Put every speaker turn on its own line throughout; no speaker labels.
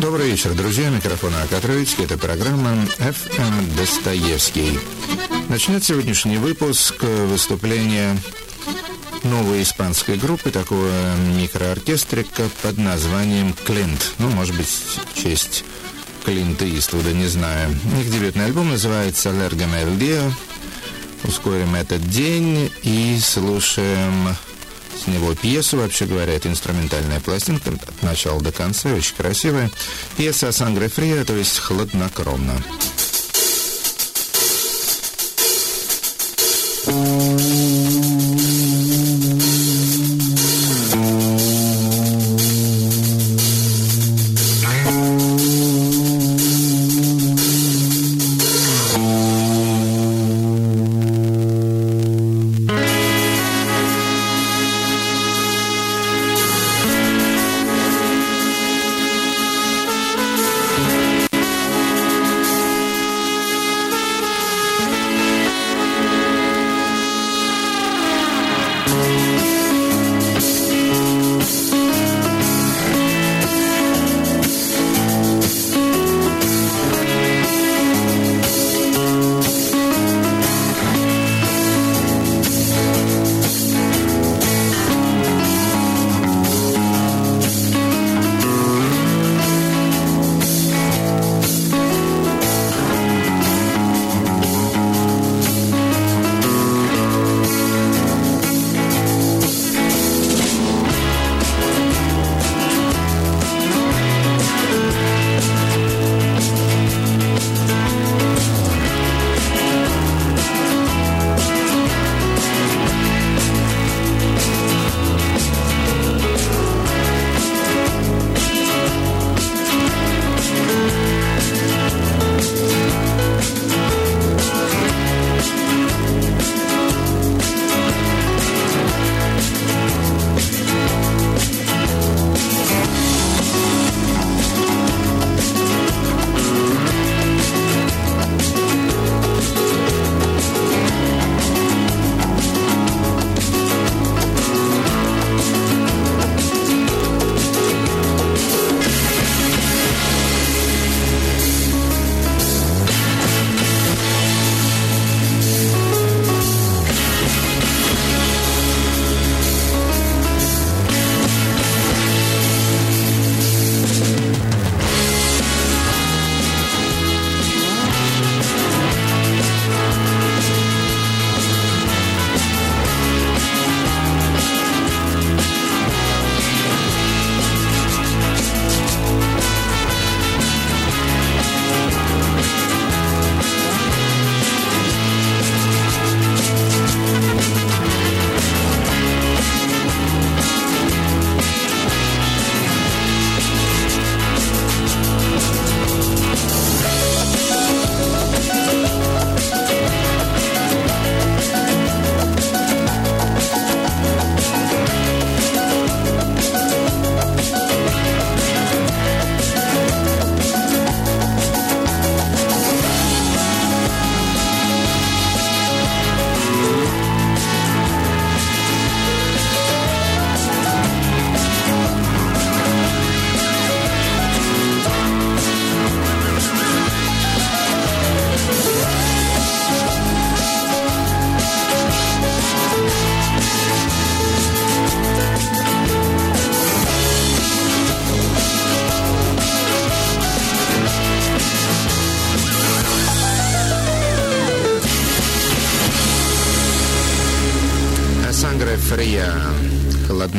Добрый вечер, друзья. Микрофон Акатровицкий. Это программа «ФМ Достоевский». Начнет сегодняшний выпуск выступления новой испанской группы, такого микрооркестрика под названием «Клинт». Ну, может быть, в честь Клинта Иствуда, не знаю. Их дебютный альбом называется «Аллергам эль Дио». Ускорим этот день и слушаем с него пьесу. Вообще говоря, это инструментальная пластинка от начала до конца, очень красивая. Пьеса «Сангре Фрия», то есть «Хладнокровно».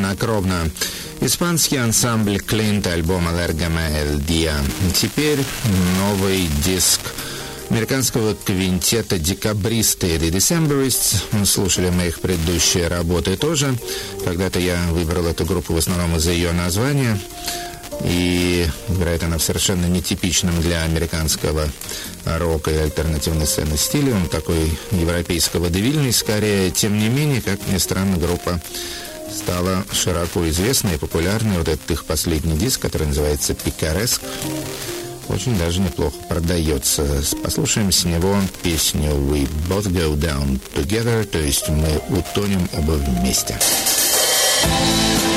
Хладнокровно. Испанский ансамбль Клинт, альбом «Аллергама Эль Диа». Теперь новый диск американского квинтета «Декабристы» или «Decemberists». Слушали мы предыдущие работы тоже. Когда-то я выбрал эту группу в основном из-за ее названия. И играет она в совершенно нетипичном для американского рока и альтернативной сцены стиле. Он такой европейского девильный скорее. Тем не менее, как ни странно, группа стала широко известной и популярной. Вот этот их последний диск, который называется «Пикареск», очень даже неплохо продается. Послушаем с него песню «We both go down together», то есть «Мы утонем оба вместе».
парня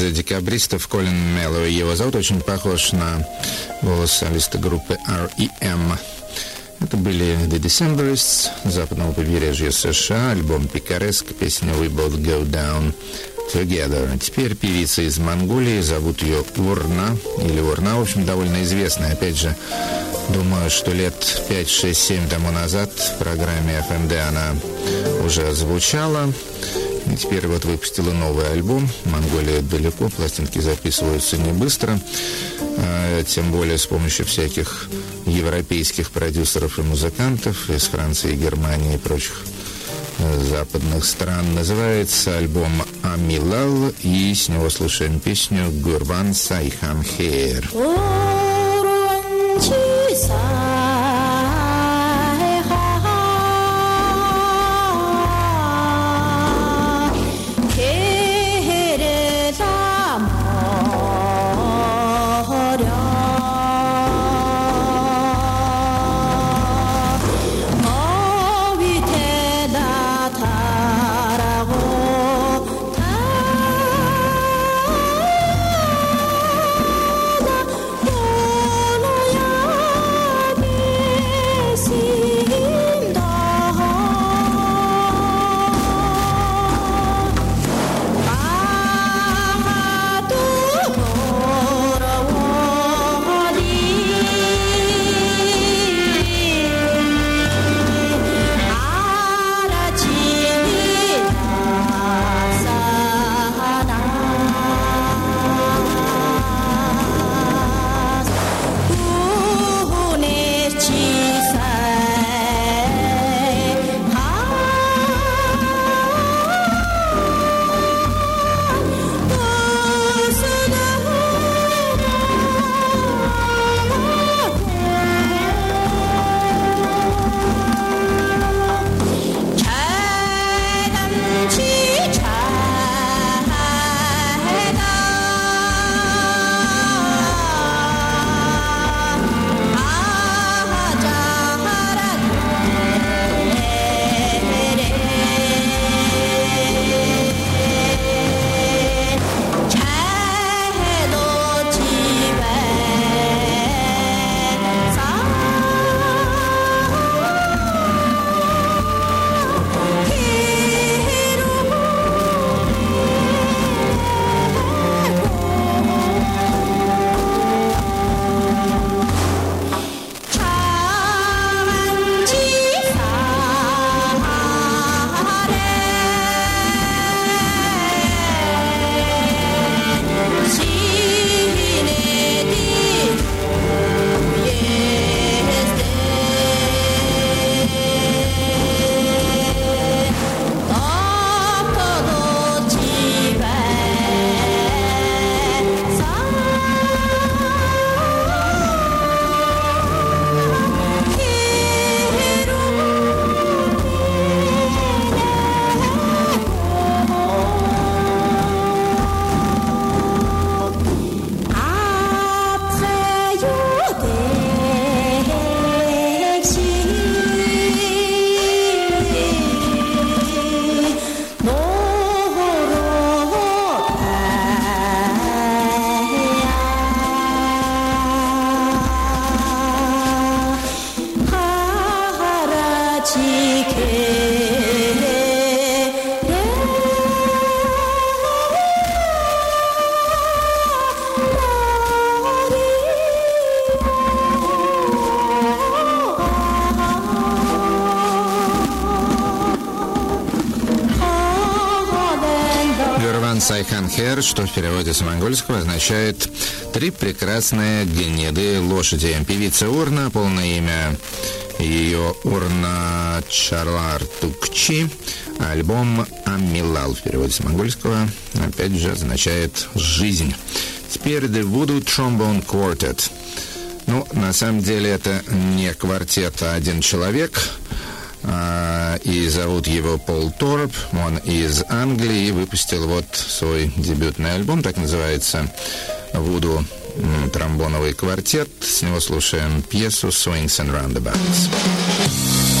из декабристов Колин Меллоу. Его зовут очень похож на голос группы R.E.M. Это были The Decemberists, западного побережья США, альбом «Пикареск», песня «We Both Go Down Together». Теперь певица из Монголии, зовут ее Урна, или Урна, в общем, довольно известная. Опять же, думаю, что лет 5, 6, 7 тому назад в программе FMD она уже звучала. Теперь вот выпустила новый альбом. Монголия далеко, пластинки записываются не быстро. А, тем более с помощью всяких европейских продюсеров и музыкантов из Франции, Германии и прочих э, западных стран. Называется альбом «Амилал», и с него слушаем песню «Гурбан Сайхам Хейр».
Что в переводе с монгольского означает «три прекрасные гнеды лошади». Певица Урна, полное имя ее Урна Чарлар Тукчи, альбом Амилал в переводе с монгольского, опять же, означает «жизнь». Теперь The Voodoo Trombone Quartet. Ну, на самом деле это не квартет, а один человек – и зовут его Пол Торп. Он из Англии выпустил вот свой дебютный альбом, так называется «Вуду тромбоновый квартет». С него слушаем пьесу «Swings and Roundabouts».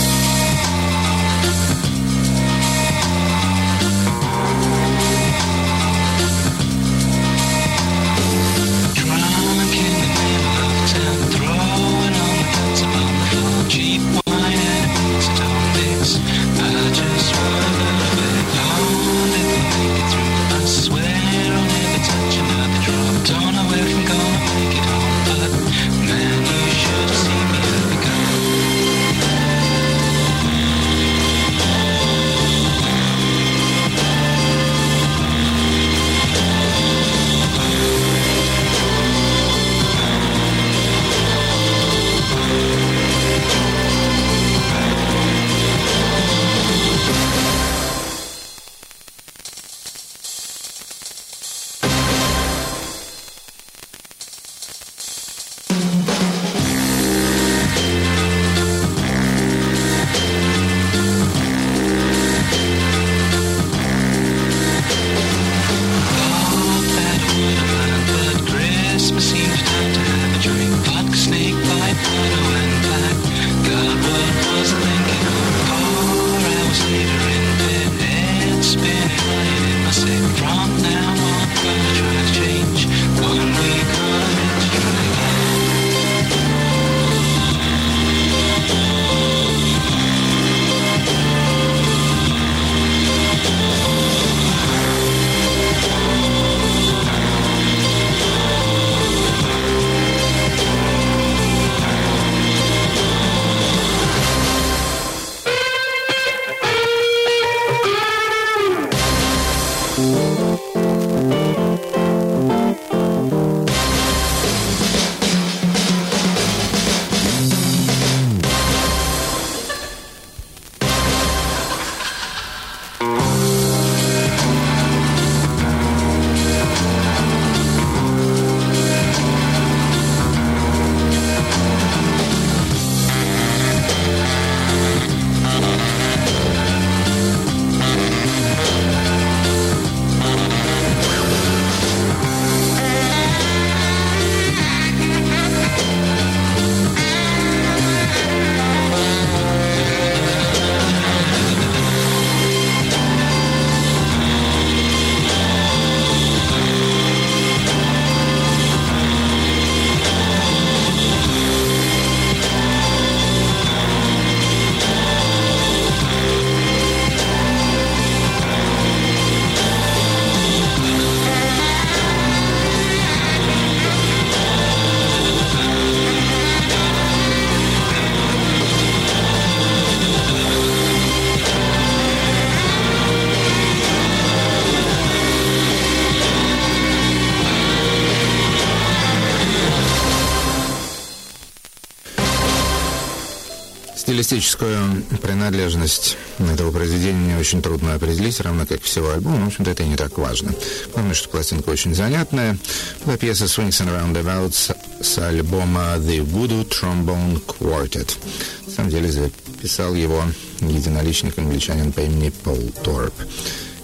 Стилистическую принадлежность этого произведения очень трудно определить, равно как всего альбома. В общем-то, это не так важно. Главное, что пластинка очень занятная. Была пьеса Swings and Roundabouts с альбома The Voodoo Trombone Quartet. На самом деле записал его единоличник англичанин по имени Пол Торп.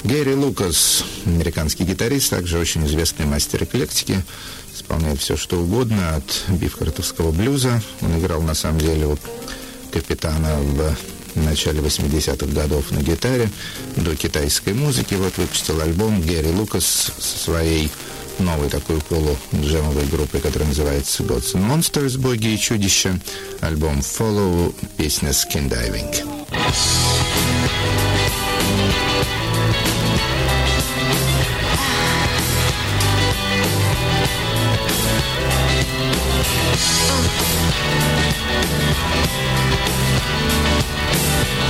Гэри Лукас, американский гитарист, также очень известный мастер эклектики, исполняет все, что угодно, от бифкартовского блюза. Он играл, на самом деле, вот капитана в начале 80-х годов на гитаре, до китайской музыки. Вот выпустил альбом Гэри Лукас со своей новой такой полу-джемовой группой, которая называется Gods and Monsters, Боги и чудища. Альбом Follow, песня Skin Diving. Thank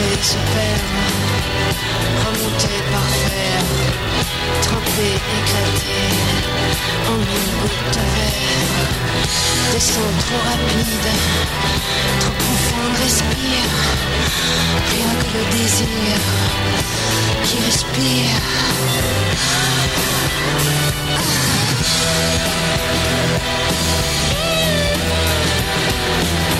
Fait se perdre, remonter par fer, tremper, éclater en une goutte de verre. Descend trop rapide, trop profond, respire, rien que le désir qui respire. Rising.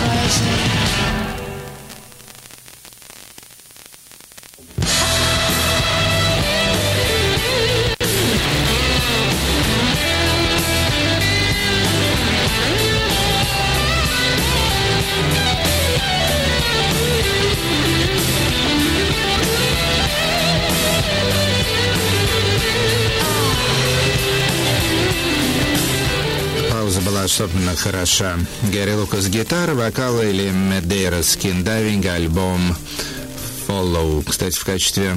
rising
хороша. Гэри Лукас гитара, вокал Элли Медейрос Skin Diving, альбом Follow. Кстати, в качестве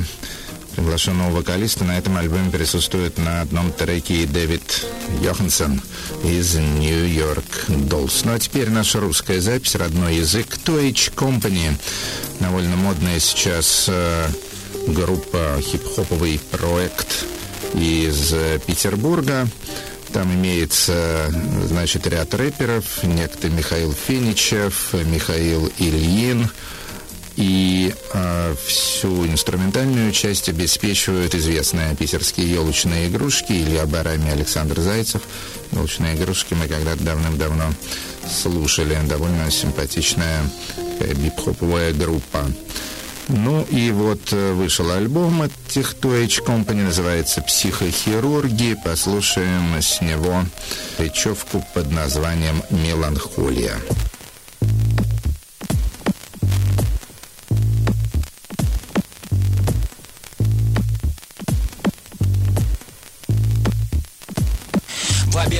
приглашенного вокалиста на этом альбоме присутствует на одном треке Дэвид Йоханссон из York Dolls. Ну а теперь наша русская запись, родной язык, Twitch Company. Довольно модная сейчас э, группа, хип-хоповый проект из Петербурга. Там имеется, значит, ряд рэперов, некто Михаил Финичев, Михаил Ильин, и э, всю инструментальную часть обеспечивают известные питерские елочные игрушки Илья Барами Александр Зайцев. Елочные игрушки мы когда-то давным-давно слушали. Довольно симпатичная такая бип-хоповая группа. Ну и вот э, вышел альбом от Техтоич Company, называется «Психохирурги». Послушаем с него речевку под названием «Меланхолия».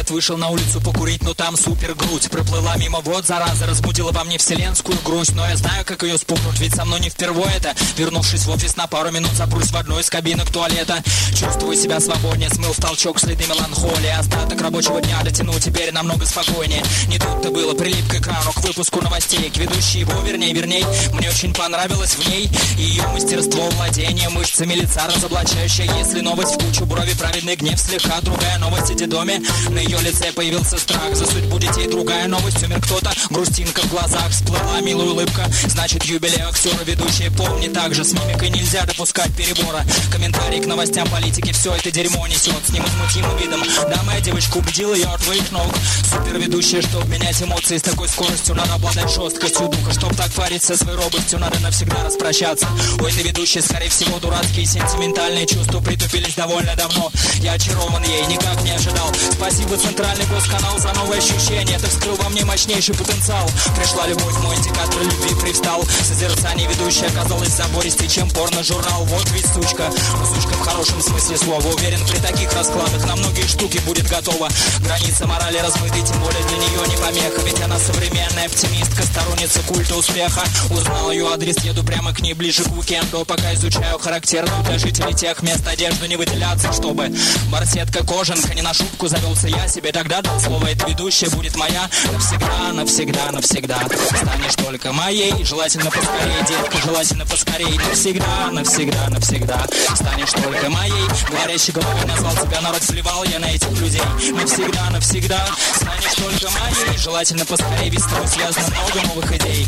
Обед вышел на улицу покурить, но там супер грудь Проплыла мимо, вот зараза, разбудила во мне вселенскую грусть Но я знаю, как ее спугнуть, ведь со мной не впервые это. Вернувшись в офис на пару минут, запрусь в одной из кабинок туалета. Чувствую себя свободнее, смыл в толчок следы меланхолии. Остаток рабочего дня дотяну, теперь намного спокойнее. Не тут-то было, прилип к экрану, к выпуску новостей К ведущей его, вернее, верней, мне очень понравилось в ней Ее мастерство владения мышцами лица разоблачающее Если новость в кучу брови, праведный гнев слегка Другая новость о детдоме, на ее лице появился страх. За судьбу детей другая новость, умер кто-то. Грустинка в глазах, всплыла. Милая улыбка. Значит, юбилей актера ведущие помни также С мимикой нельзя допускать перебора. Комментарий к новостям политики. Все это дерьмо несет с невозмутимым видом. Да, моя девочка убедила ее от твоих ног. Супер ведущая, чтобы менять эмоции. С такой скоростью Надо обладать жесткостью духа. Чтоб так париться своей робостью Надо навсегда распрощаться. У этой ведущей, скорее всего, дурацкие сентиментальные чувства Притупились довольно давно. Я очарован ей, никак не ожидал. Спасибо, Центральный госканал, за новое ощущение. Ты вскрыл во мне мощнейший потенциал. Пришла любовь, мой индикатор любви привстал. Созерцание ведущей оказалось забористее, чем порно-журнал. Вот ведь сучка, сучка в хорошем смысле слова. Уверен, при таких раскладах на многие штуки будет готова. Граница морали размыты, тем более для нее не помеха. Ведь она современная оптимистка, сторонница культа успеха. Узнал ее адрес, еду прямо к ней ближе к уикенду, пока изучаю характерную для жителей тех мест одежду не выделяться, чтобы. Барсетка, кожанка, не на шутку завелся я себе тогда дал слово, эта ведущая будет моя навсегда, навсегда, навсегда. Станешь только моей, желательно поскорее, детка, желательно поскорее, навсегда, навсегда, навсегда. Станешь только моей, говорящий головой назвал тебя, народ сливал я на этих людей. Навсегда, навсегда, станешь только моей, желательно поскорее, ведь с тобой связано много новых идей.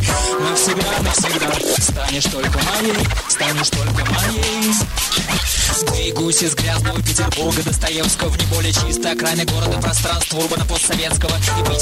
Навсегда, навсегда, станешь только моей, станешь только моей. Двигаюсь из грязного Петербурга Достоевского в не более чистой окраины города Пространство урбана постсоветского.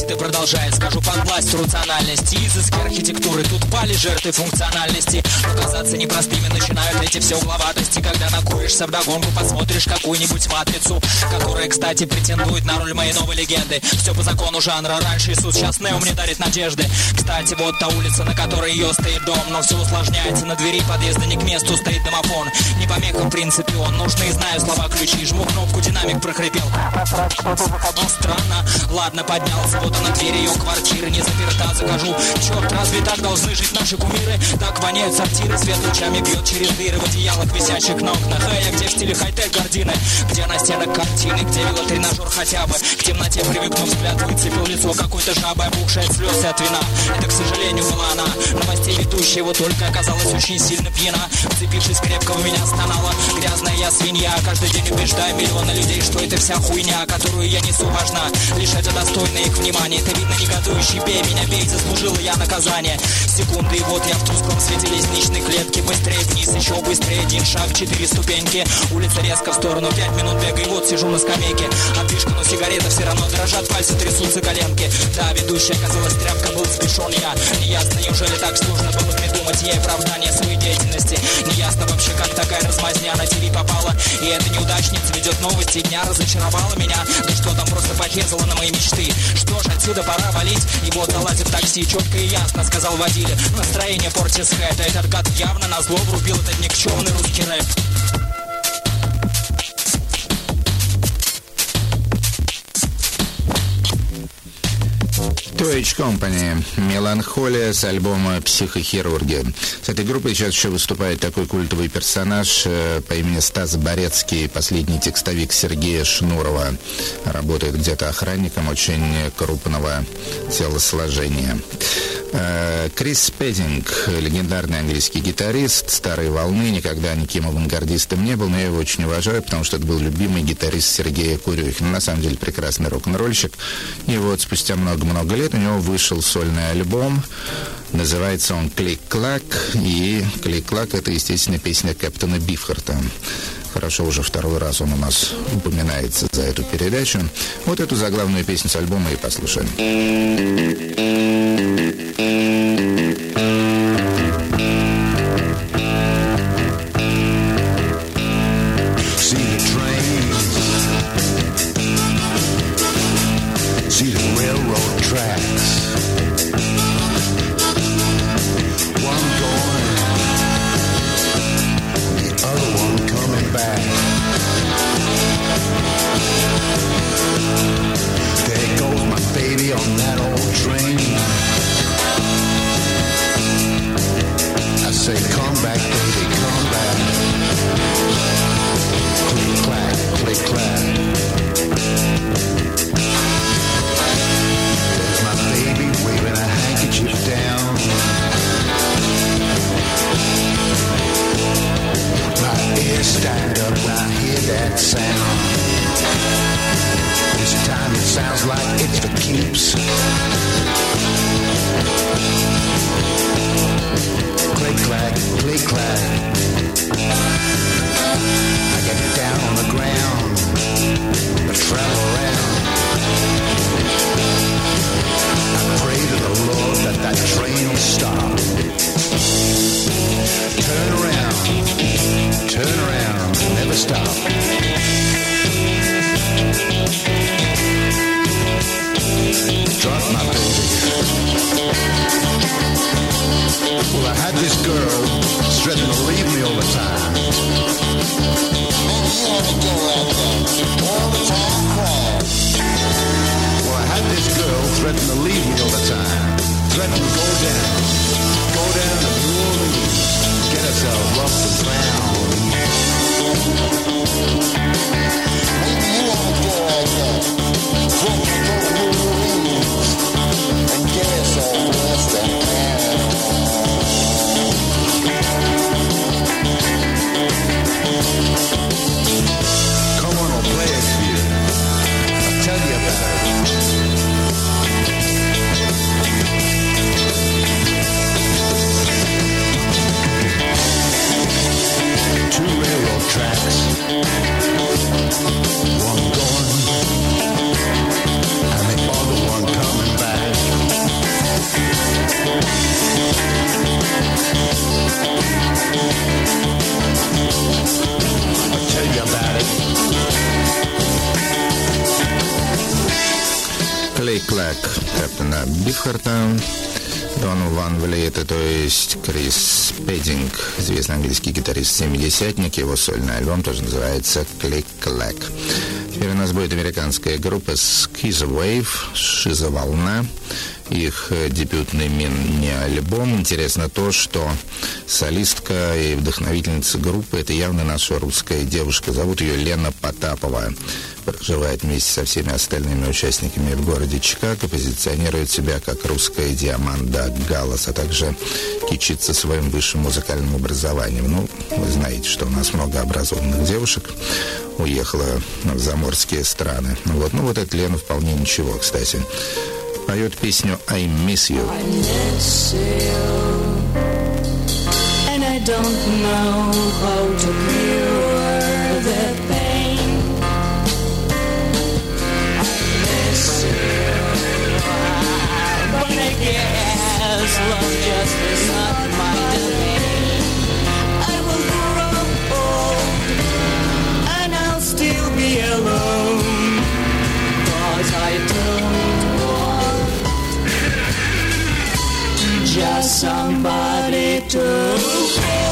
И продолжает, скажу, под властью рациональности. Изыски архитектуры тут пали жертвы функциональности. Но казаться непростыми начинают эти все угловатости. Когда накуришься вдогонку, посмотришь какую-нибудь матрицу Которая, кстати, претендует на роль моей новой легенды. Все по закону жанра, раньше Иисус, сейчас Нео мне дарит надежды. Кстати, вот та улица, на которой ее стоит дом Но все усложняется, на двери подъезда не к месту стоит домофон. Не помеха, в принципе, он нужны, знаю слова ключи. Жму кнопку, динамик прохрипел Странно, ладно, поднялся Вот она дверь ее квартиры не заперта. Захожу, черт, разве так должны жить наши кумиры? Так воняют сортиры, свет лучами бьет через дыры. В одеялах висящих на окнах. Эй, а где в стиле хай-тек гардины? Где на стенах картины? Где велотренажер хотя бы? К темноте привыкнув взгляд Выцепил лицо какой-то жабы Опухшая от слез и от вина. Это, к сожалению, была она. Новостей ведущая вот только оказалась очень сильно пьяна. Вцепившись крепко в меня стонала Грязная я свинья. Каждый день убеждаю миллионы людей, что это вся хуйня Которую я несу важна Лишь это достойно их внимания. Это видно негодующий Бей меня, бей, заслужила я наказание. Секунды, и вот я в тусклом свете лестничной клетки. Быстрее вниз, еще быстрее Один шаг, четыре ступеньки. Улица резко в сторону, пять минут бега И вот сижу на скамейке. Отвишка, но сигарета все равно дрожат Пальцы трясутся коленки. Да, ведущая оказалась тряпка, был спешен я. Неясно, неужели так сложно было придумать? Ей оправдание своей деятельности. Неясно вообще, как такая размазня на ТВ попала. И эта неудачница ведет новости дня Разочаровала меня. Да что там, просто порезала на мои мечты. Что ж, отсюда пора валить. Вот залазит такси, четко и ясно Сказал водитель, настроение портит с хэта Этот гад явно на зло врубил этот никчемный русский рэп
Twitch Company. Меланхолия с альбома «Психохирурги». С этой группой сейчас еще выступает такой культовый персонаж э, по имени Стас Борецкий, последний текстовик Сергея Шнурова. Работает где-то охранником очень крупного телосложения. Э, Крис Пединг, легендарный английский гитарист старой волны, никогда никем авангардистом не был, но я его очень уважаю, потому что это был любимый гитарист Сергея Курюхина. На самом деле прекрасный рок-н-ролльщик. И вот спустя много-много лет у него вышел сольный альбом. Называется он «Клик-клак». И «Клик-клак» — это, естественно, песня Кэптона Бифхарта. Хорошо, уже второй раз он у нас упоминается за эту передачу. Вот эту заглавную песню с альбома и послушаем. Бифхарта, Дон Ван Влейта, то есть Крис Пединг, известный английский гитарист-семидесятник. Его сольный альбом тоже называется «Click Clack». Теперь у нас будет американская группа Schizo Wave, «Шизоволна». Их э, дебютный мини-альбом. Интересно то, что солистка и вдохновительница группы – это явно наша русская девушка. Зовут ее Лена Потапова проживает вместе со всеми остальными участниками в городе Чикаго, позиционирует себя как русская Диаманда Галлас, а также кичится своим высшим музыкальным образованием. Ну, вы знаете, что у нас много образованных девушек уехала в заморские страны. Вот, ну вот эта Лена вполне ничего, кстати. Поет песню «I miss you».
I miss you, and I don't know how to cure the pain. I miss you, but I guess love just is not just somebody to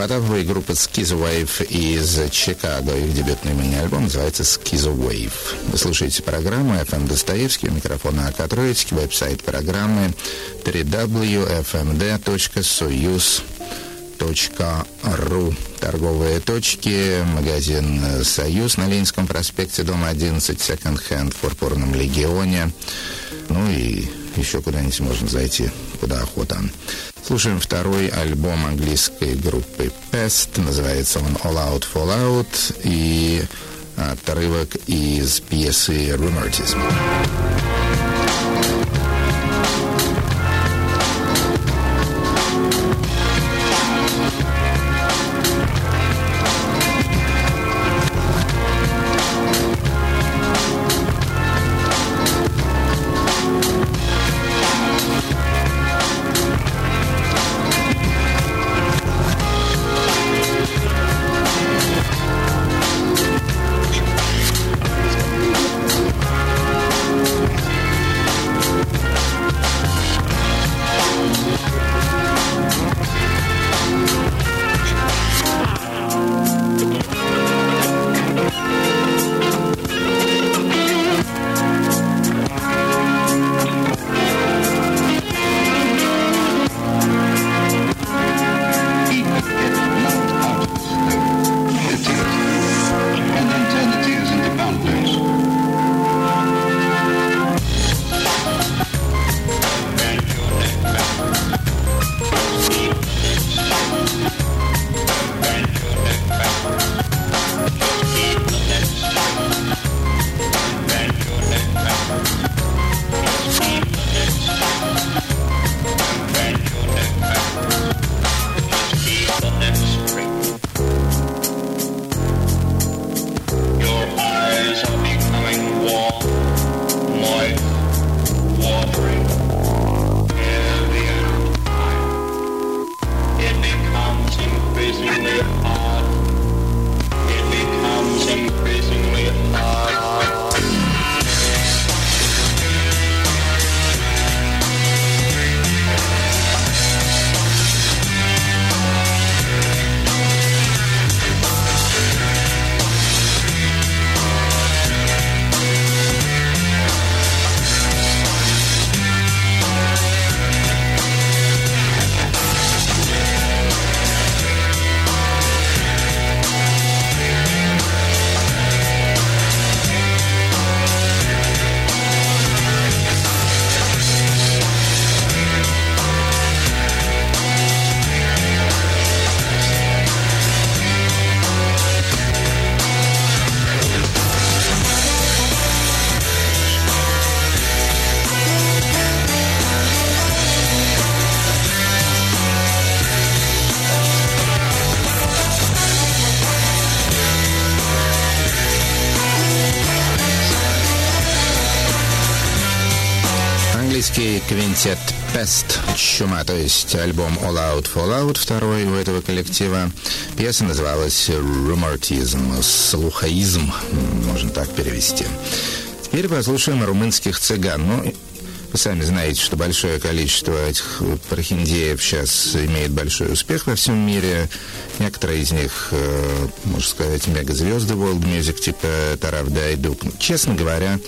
И группа Schizo Wave из Чикаго. Их дебютный мини-альбом называется Schizo Wave. Вы слушаете программу FM Достоевский, у микрофона АК Троицкий, веб-сайт программы www.fmd.soyuz.ru Торговые точки, магазин «Союз» на Ленинском проспекте, дом 11, секонд-хенд в Пурпурном легионе. Ну и еще куда-нибудь можно зайти, куда охота. Слушаем второй альбом английской группы Pest. Называется он All Out Fall Out. И отрывок из пьесы Rheumatism. Pest, Чума, то есть альбом All Out Fallout, второй у этого коллектива. Пьеса называлась Rumortism, слухаизм, можно так перевести. Теперь послушаем румынских цыган. Ну, вы сами знаете, что большое количество этих прохиндеев сейчас имеет большой успех во всем мире. Некоторые из них, э, можно сказать, мегазвезды World Music, типа Тарав Дайдук. Честно говоря,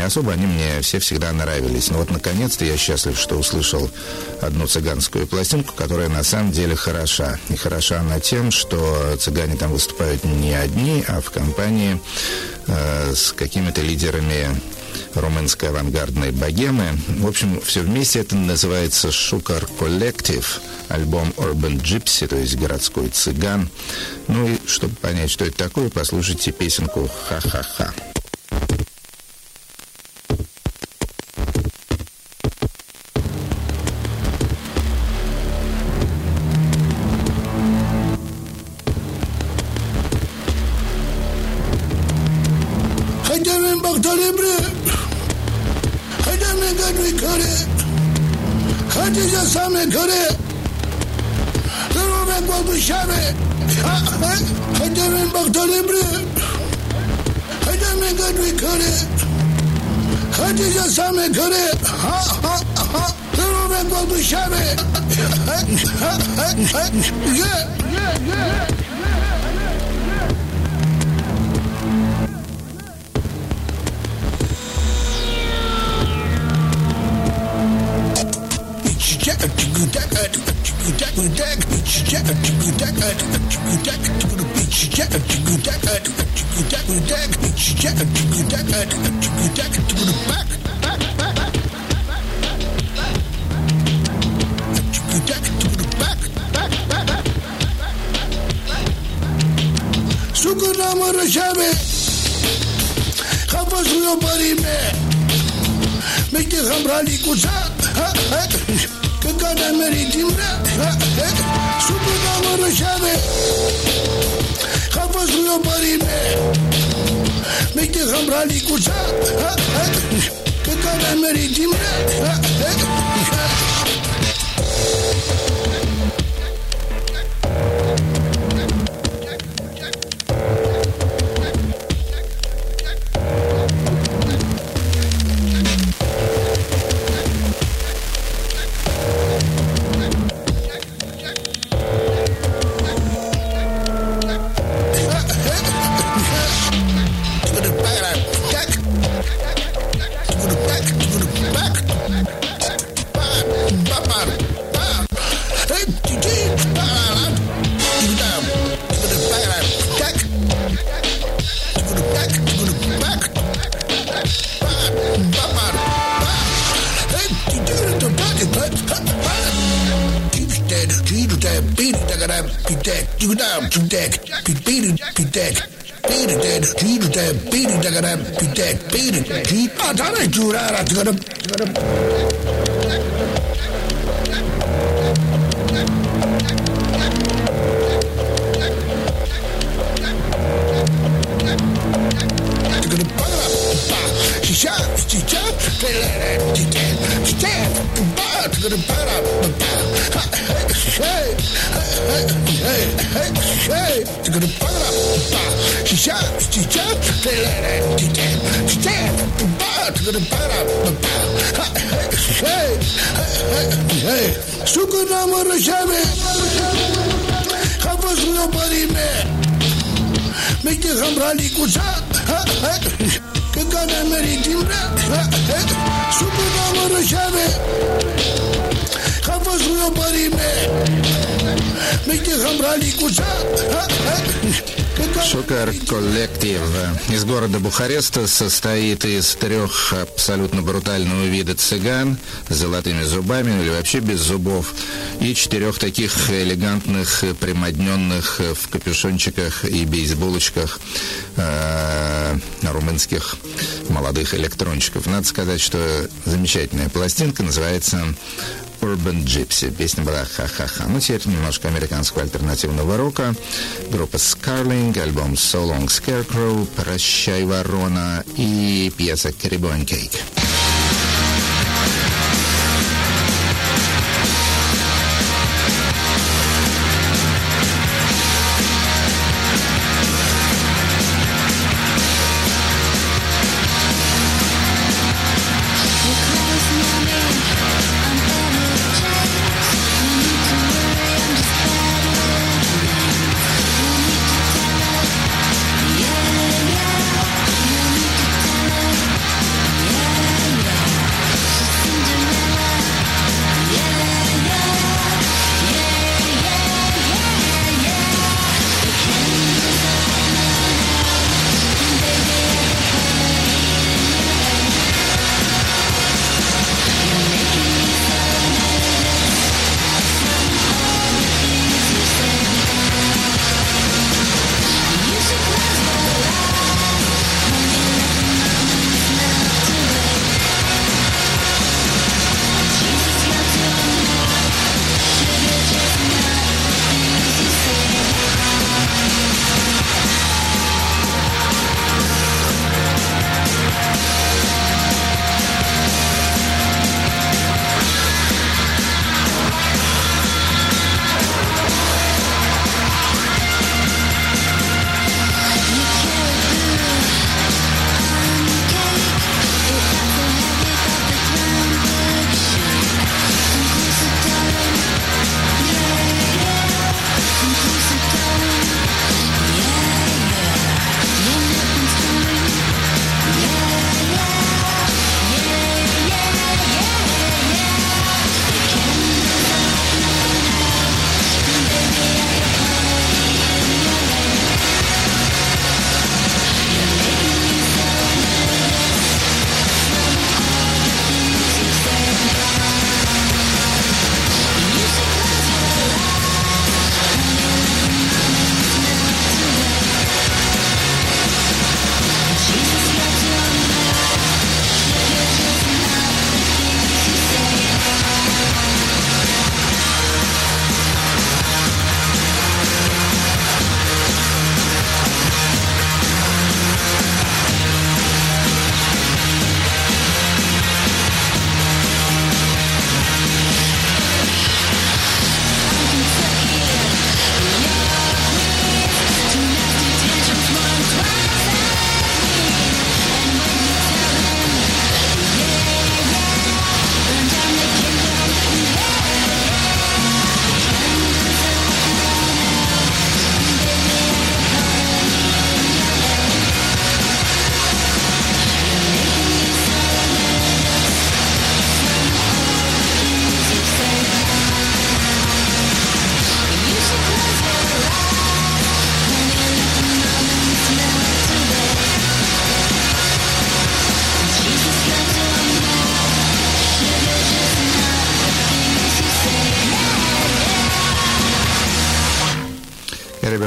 не особо они мне все всегда нравились. Но вот наконец-то я счастлив, что услышал одну цыганскую пластинку, которая на самом деле хороша. И хороша она тем, что цыгане там выступают не одни, а в компании э, с какими-то лидерами румынской авангардной богемы. В общем, все вместе это называется Шукар Коллектив, альбом Urban Gypsy, то есть городской цыган. Ну и чтобы понять, что это такое, послушайте песенку «Ха-ха-ха».
kırı ha ha ha Kırı ben dolmuş abi. Sukuna mărășave Kafasını parime Mekte hamrali kusa Kakana meritimre Sukuna mărășave Kafasını parime Mekte hamrali kusa
Шукар коллектив из города Бухареста состоит из трех абсолютно брутального вида цыган с золотыми зубами или вообще без зубов и четырех таких элегантных, примодненных в капюшончиках и бейсболочках э, румынских молодых электрончиков. Надо сказать, что замечательная пластинка называется Urban Gypsy. Песня была «Ха-ха-ха». Ну, теперь немножко американского альтернативного рока. Группа Scarling, альбом So Long Scarecrow, «Прощай, ворона» и пьеса «Caribbean Cake».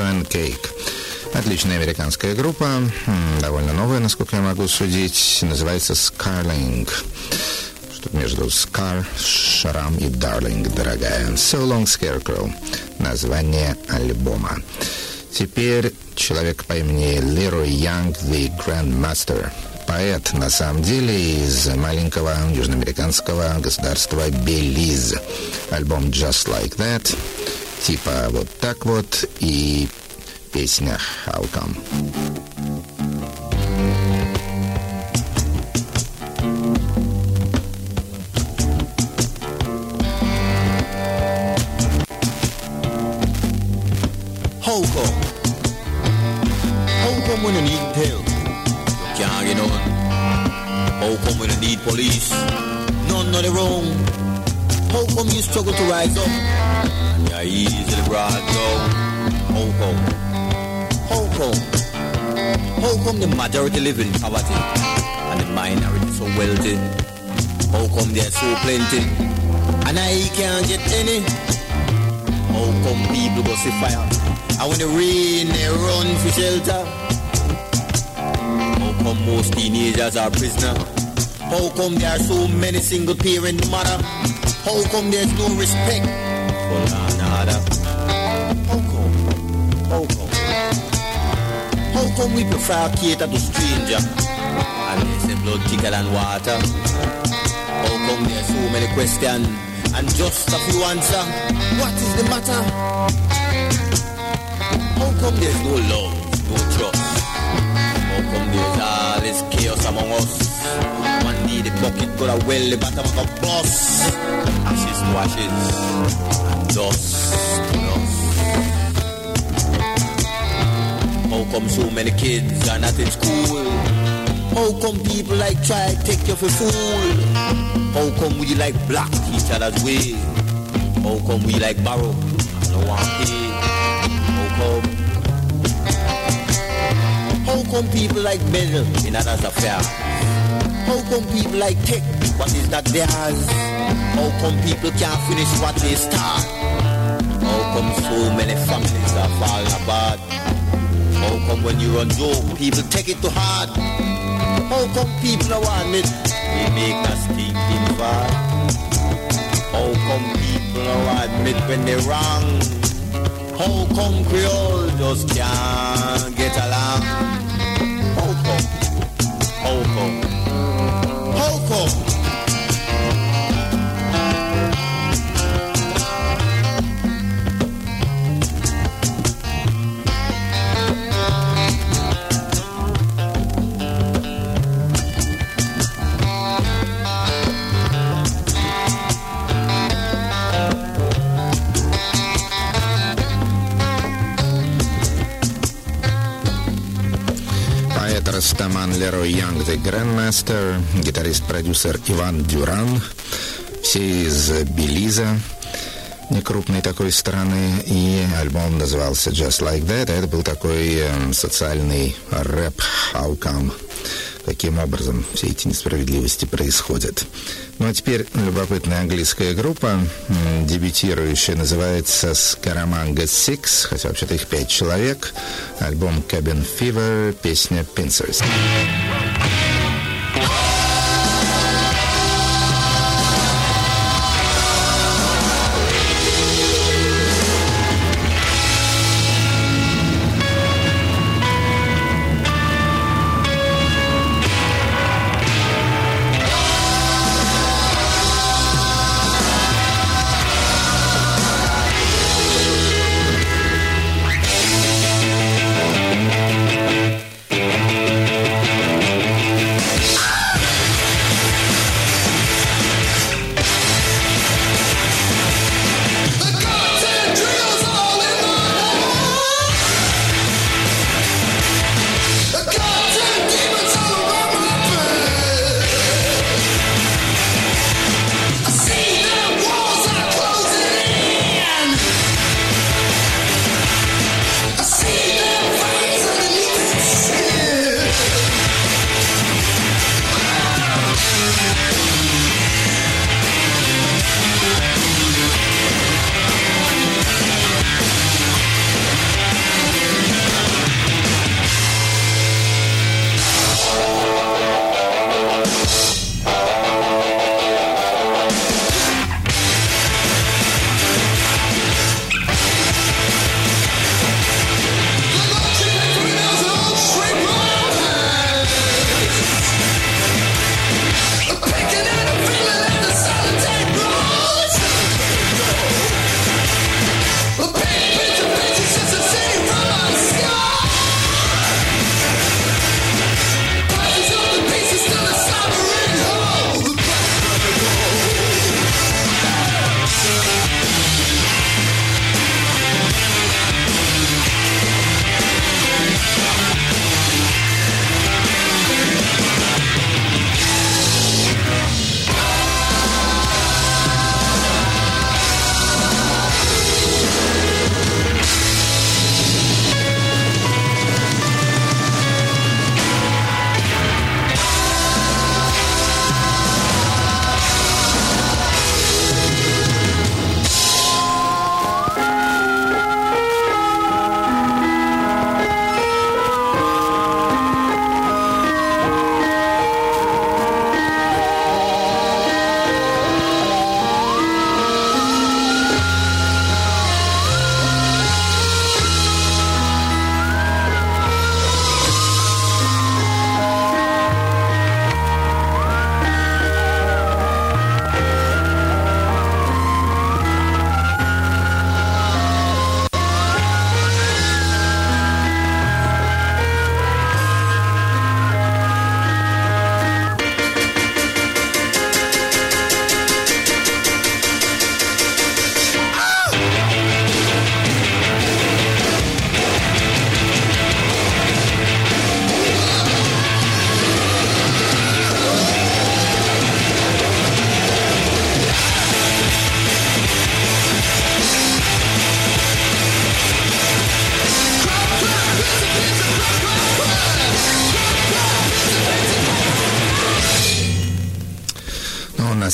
And Cake. Отличная американская группа, довольно новая, насколько я могу судить, называется Scarling. Что-то между Scar, шрам и Darling, дорогая. So Long Scarecrow. Название альбома. Теперь человек по имени Лерой Янг, The Grandmaster. Поэт, на самом деле, из маленького южноамериканского государства Белиз. Альбом Just Like That. Типа вот так вот. И песня How Come.
Struggle to rise up? And you're easily brought down. How come? How come? How come the majority live in poverty and the minority so wealthy? How come they're so plenty and I can't get any? How come people go see fire? And when it rain, they run for shelter. How come most teenagers are prisoner? How come there are so many single parent mother? How come there's no respect for one another? How come? How come? How come we prefer cater to stranger? And they say blood thicker than water. How come there's so many questions and just a few answer? What is the matter? How come there's no love, no trust? How come there's all this chaos among us? One day the bottom of a bus. Ashes to ashes, and dust. How come so many kids are not in school? How come people like try take you for fool? How come we like block each other's way? How come we like borrow and no one pay? How come? How come people like meddle in others' affairs? How come people like take what is that they theirs? How come people can't finish what they start? How come so many families are falling apart? How come when you run joke, people take it to heart? How come people don't want it? They make us thinking far. How come people don't admit when they're wrong? How come Creole just can't get along? How come? How come?
Grandmaster, гитарист-продюсер Иван Дюран, все из Белиза, некрупной такой страны, и альбом назывался Just Like That, это был такой эм, социальный рэп How Come, каким образом все эти несправедливости происходят. Ну а теперь любопытная английская группа, дебютирующая, называется Scaramanga Six, хотя вообще-то их пять человек. Альбом Cabin Fever, песня Pincers.
Thank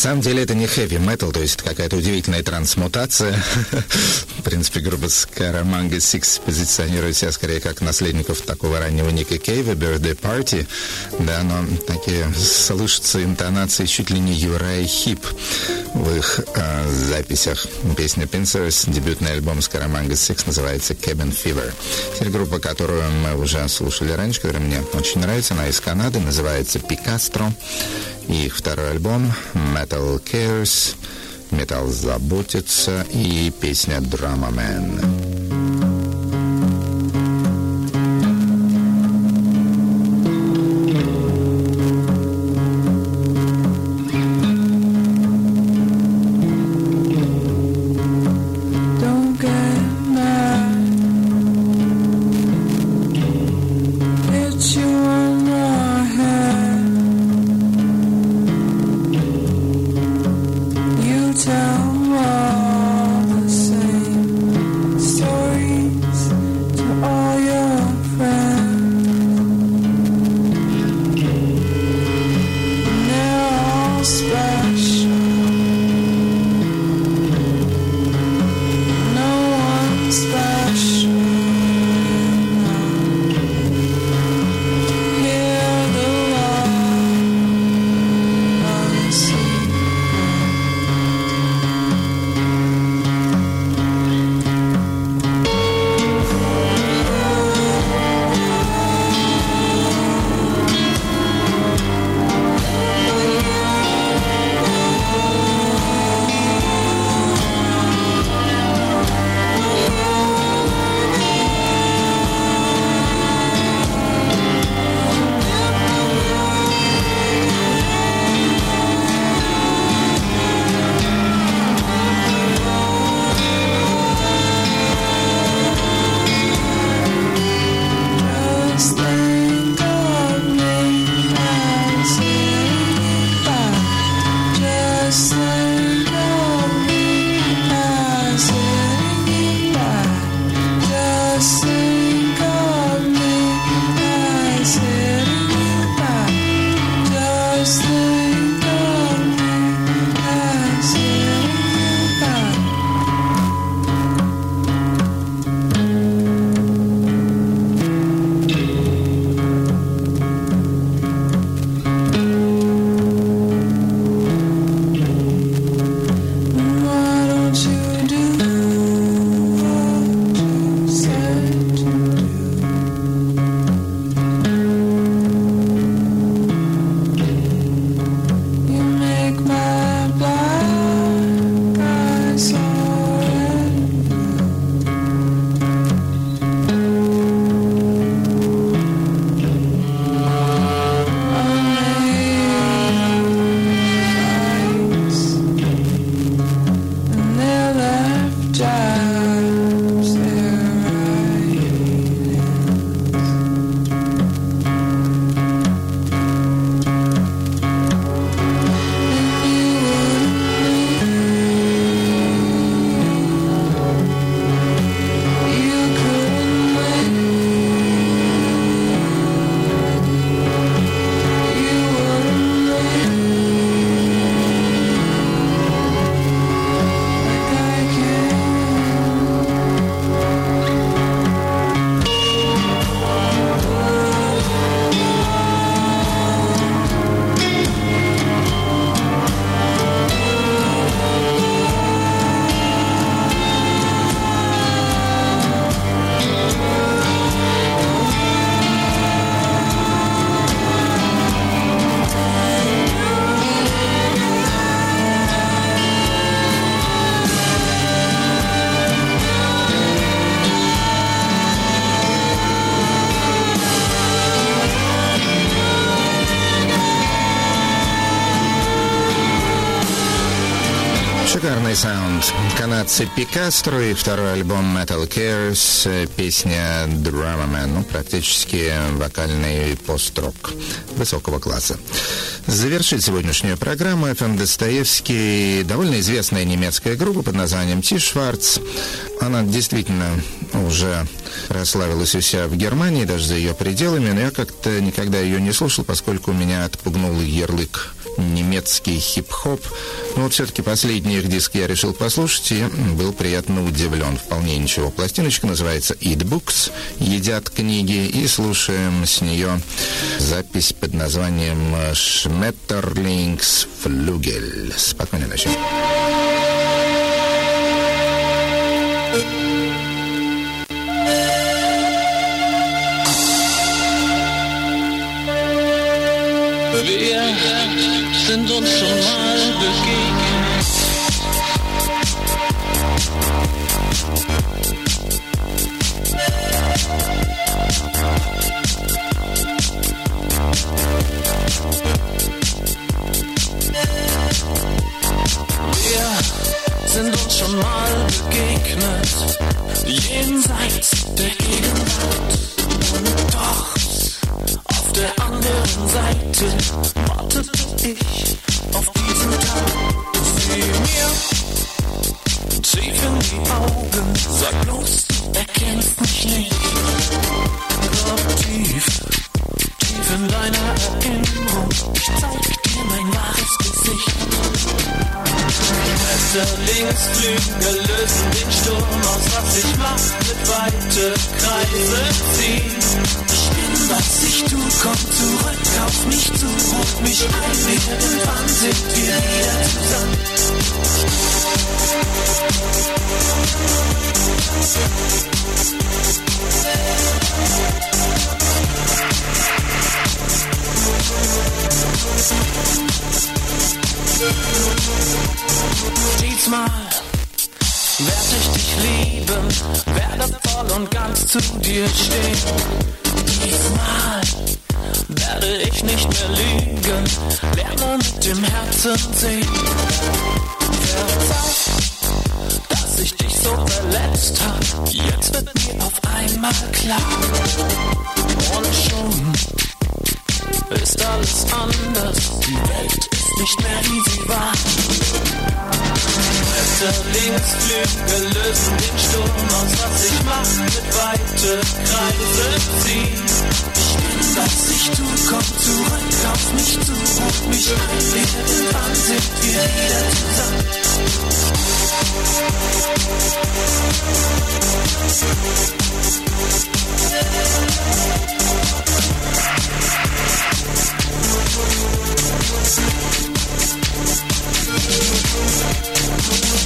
самом деле это не metal, то есть какая-то удивительная трансмутация. В принципе, группа Scaramanga Six позиционирует себя скорее как наследников такого раннего Ника Кейва, Birthday Party, да, но такие слышатся интонации чуть ли не Юрай Хип в их э, записях. Песня Pincers, дебютный альбом Scaramanga Six называется Cabin Fever. Теперь группа, которую мы уже слушали раньше, которая мне очень нравится, она из Канады, называется Picastro. И их второй альбом Metal Cares, Металл заботится и песня Drama Man. Канадцы Пикастро и второй альбом Metal Cares, э, песня Drama Man, ну, практически вокальный пост-рок высокого класса. Завершит сегодняшнюю программу Ф.М. Достоевский, довольно известная немецкая группа под названием Ти. Она действительно уже прославилась у себя в Германии, даже за ее пределами, но я как-то никогда ее не слушал, поскольку меня отпугнул ярлык
немецкий хип-хоп. Но вот все-таки последний их диск я решил послушать и был приятно удивлен. Вполне ничего. Пластиночка называется «Eat Books», «Едят книги», и слушаем с нее запись под названием «Schmetterlings Flügel». Спокойной ночи.
Wir ochtend ons zo maar bekeken. Ich dich mir auf einmal klar. Und schon ist alles anders, die Welt ist nicht mehr wie sie war. Schmetterlingsflügel lösen den Sturm aus, was ich mach, mit weite Kreise ziehen. Ich bin, was ich tu, komm zurück auf mich zu, ruf mich ein, irgendwann sind wir wieder zusammen.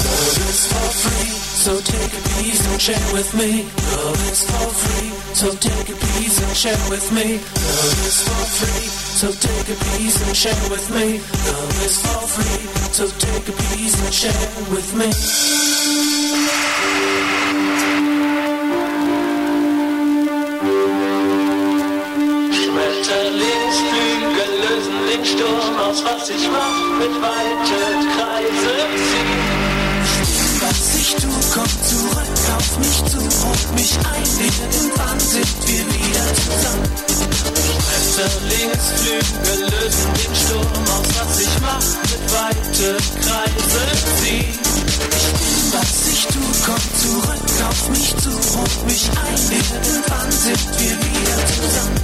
Love is for free, so take a piece and share with me. Love is for free, so take a piece and share with me. Love is for free, so take a piece and share with me. Love is for free, so take a piece and share with me. Schmetterlingsflügel lösen den Sturm aus, was ich mach, mit weite ruft mich ein, irgendwann sind wir wieder zusammen. Rechter, links, Flügel lösen den Sturm aus, was ich mach, mit weite Kreise ziehen. Ich bin, was ich tu, komm zurück auf mich zu, ruft mich ein, irgendwann sind wir wieder zusammen.